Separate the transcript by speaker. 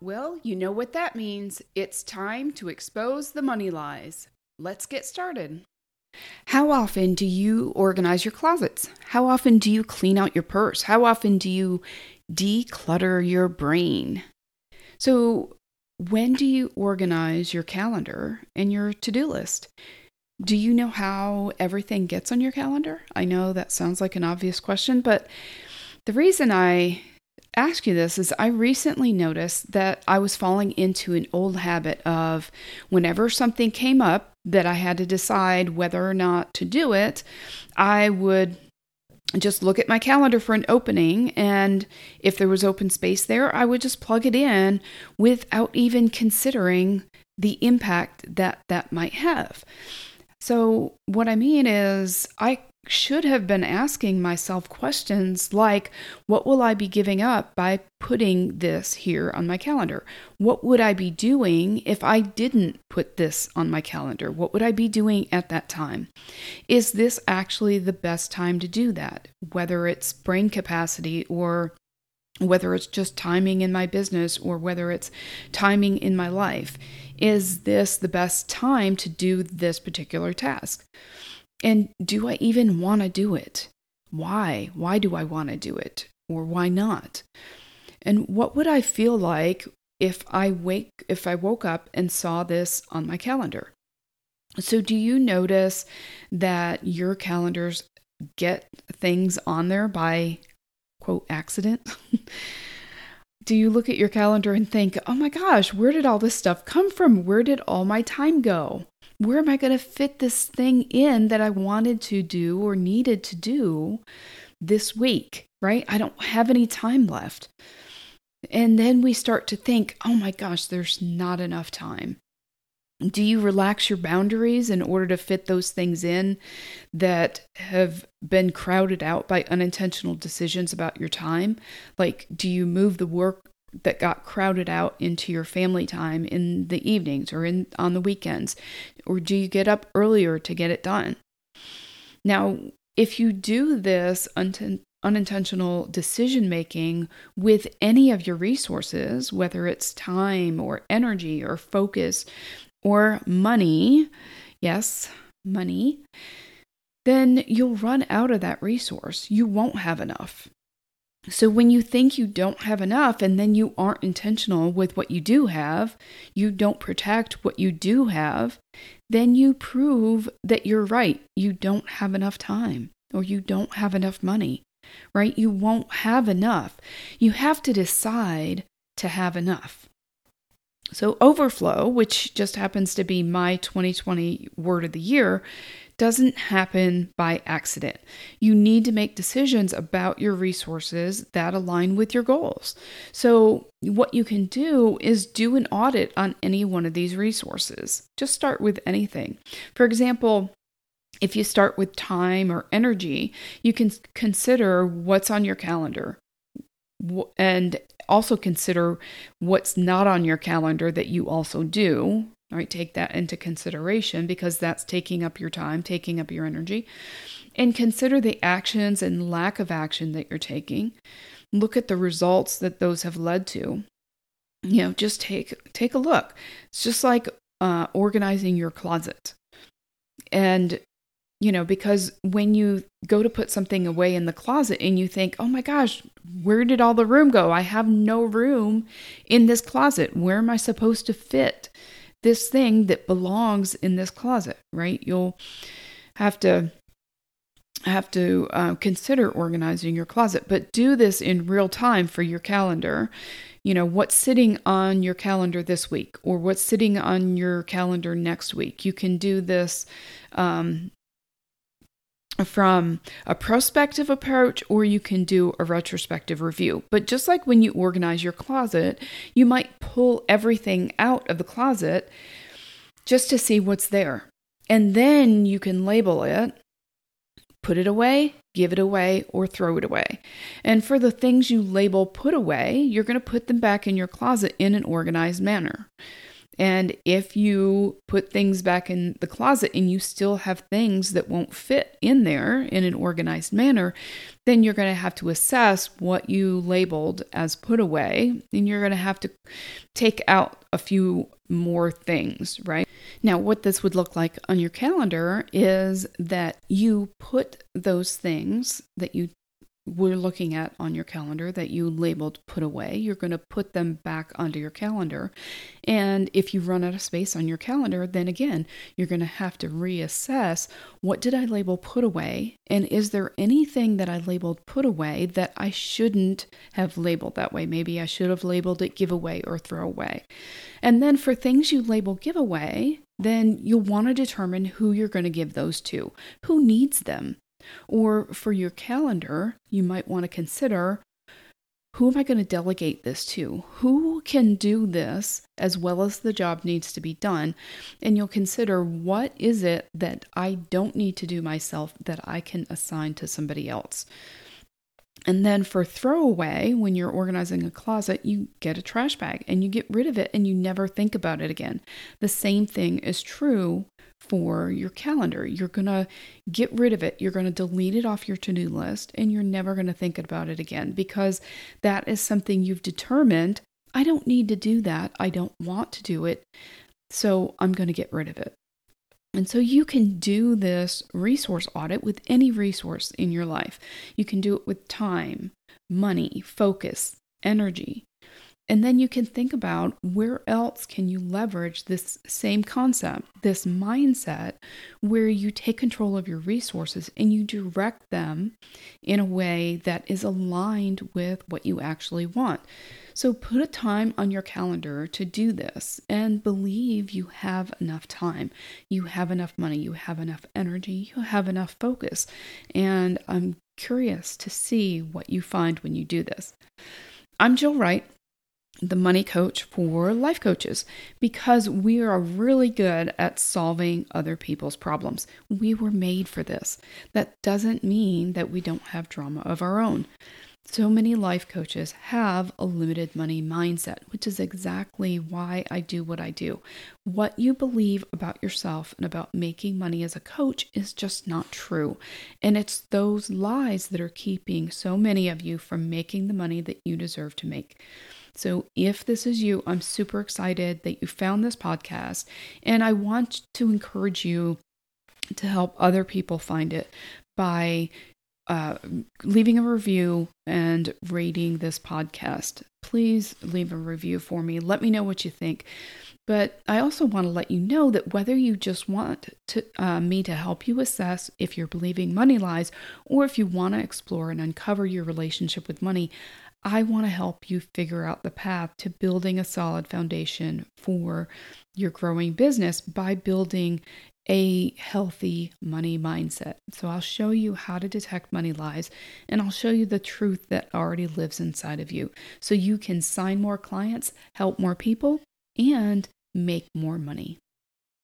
Speaker 1: Well, you know what that means. It's time to expose the money lies. Let's get started. How often do you organize your closets? How often do you clean out your purse? How often do you declutter your brain? So, when do you organize your calendar and your to do list? Do you know how everything gets on your calendar? I know that sounds like an obvious question, but the reason I ask you this is I recently noticed that I was falling into an old habit of whenever something came up that I had to decide whether or not to do it, I would just look at my calendar for an opening and if there was open space there, I would just plug it in without even considering the impact that that might have. So, what I mean is, I should have been asking myself questions like what will I be giving up by putting this here on my calendar? What would I be doing if I didn't put this on my calendar? What would I be doing at that time? Is this actually the best time to do that? Whether it's brain capacity or whether it's just timing in my business or whether it's timing in my life. Is this the best time to do this particular task? And do I even want to do it? Why? Why do I want to do it? Or why not? And what would I feel like if I wake if I woke up and saw this on my calendar? So do you notice that your calendars get things on there by quote accident? do you look at your calendar and think, "Oh my gosh, where did all this stuff come from? Where did all my time go?" Where am I going to fit this thing in that I wanted to do or needed to do this week, right? I don't have any time left. And then we start to think, oh my gosh, there's not enough time. Do you relax your boundaries in order to fit those things in that have been crowded out by unintentional decisions about your time? Like, do you move the work that got crowded out into your family time in the evenings or in on the weekends? Or do you get up earlier to get it done? Now if you do this un- unintentional decision making with any of your resources whether it's time or energy or focus or money yes money then you'll run out of that resource. You won't have enough so when you think you don't have enough and then you aren't intentional with what you do have, you don't protect what you do have, then you prove that you're right. You don't have enough time or you don't have enough money, right? You won't have enough. You have to decide to have enough. So, overflow, which just happens to be my 2020 word of the year, doesn't happen by accident. You need to make decisions about your resources that align with your goals. So, what you can do is do an audit on any one of these resources. Just start with anything. For example, if you start with time or energy, you can consider what's on your calendar and also consider what's not on your calendar that you also do right? Take that into consideration because that's taking up your time, taking up your energy. And consider the actions and lack of action that you're taking. Look at the results that those have led to. You know, just take take a look. It's just like uh, organizing your closet. And you know, because when you go to put something away in the closet and you think, oh my gosh, where did all the room go? I have no room in this closet. Where am I supposed to fit? This thing that belongs in this closet, right? You'll have to have to uh, consider organizing your closet, but do this in real time for your calendar. You know, what's sitting on your calendar this week or what's sitting on your calendar next week. You can do this um, from a prospective approach or you can do a retrospective review. But just like when you organize your closet, you might pull everything out of the closet just to see what's there. And then you can label it, put it away, give it away, or throw it away. And for the things you label put away, you're going to put them back in your closet in an organized manner. And if you put things back in the closet and you still have things that won't fit in there in an organized manner, then you're going to have to assess what you labeled as put away and you're going to have to take out a few more things, right? Now, what this would look like on your calendar is that you put those things that you we're looking at on your calendar that you labeled put away. You're going to put them back onto your calendar. And if you run out of space on your calendar, then again, you're going to have to reassess what did I label put away? And is there anything that I labeled put away that I shouldn't have labeled that way? Maybe I should have labeled it giveaway or throwaway. And then for things you label giveaway, then you'll want to determine who you're going to give those to. Who needs them? Or for your calendar, you might want to consider who am I going to delegate this to? Who can do this as well as the job needs to be done? And you'll consider what is it that I don't need to do myself that I can assign to somebody else. And then for throwaway, when you're organizing a closet, you get a trash bag and you get rid of it and you never think about it again. The same thing is true for your calendar. You're going to get rid of it. You're going to delete it off your to do list and you're never going to think about it again because that is something you've determined. I don't need to do that. I don't want to do it. So I'm going to get rid of it. And so you can do this resource audit with any resource in your life. You can do it with time, money, focus, energy. And then you can think about where else can you leverage this same concept, this mindset, where you take control of your resources and you direct them in a way that is aligned with what you actually want. So put a time on your calendar to do this and believe you have enough time. You have enough money, you have enough energy, you have enough focus. And I'm curious to see what you find when you do this. I'm Jill Wright the money coach for life coaches because we are really good at solving other people's problems. We were made for this. That doesn't mean that we don't have drama of our own. So many life coaches have a limited money mindset, which is exactly why I do what I do. What you believe about yourself and about making money as a coach is just not true. And it's those lies that are keeping so many of you from making the money that you deserve to make. So, if this is you, I'm super excited that you found this podcast, and I want to encourage you to help other people find it by uh, leaving a review and rating this podcast. Please leave a review for me. Let me know what you think. But I also want to let you know that whether you just want to, uh, me to help you assess if you're believing money lies or if you want to explore and uncover your relationship with money, I want to help you figure out the path to building a solid foundation for your growing business by building a healthy money mindset. So, I'll show you how to detect money lies and I'll show you the truth that already lives inside of you so you can sign more clients, help more people, and make more money.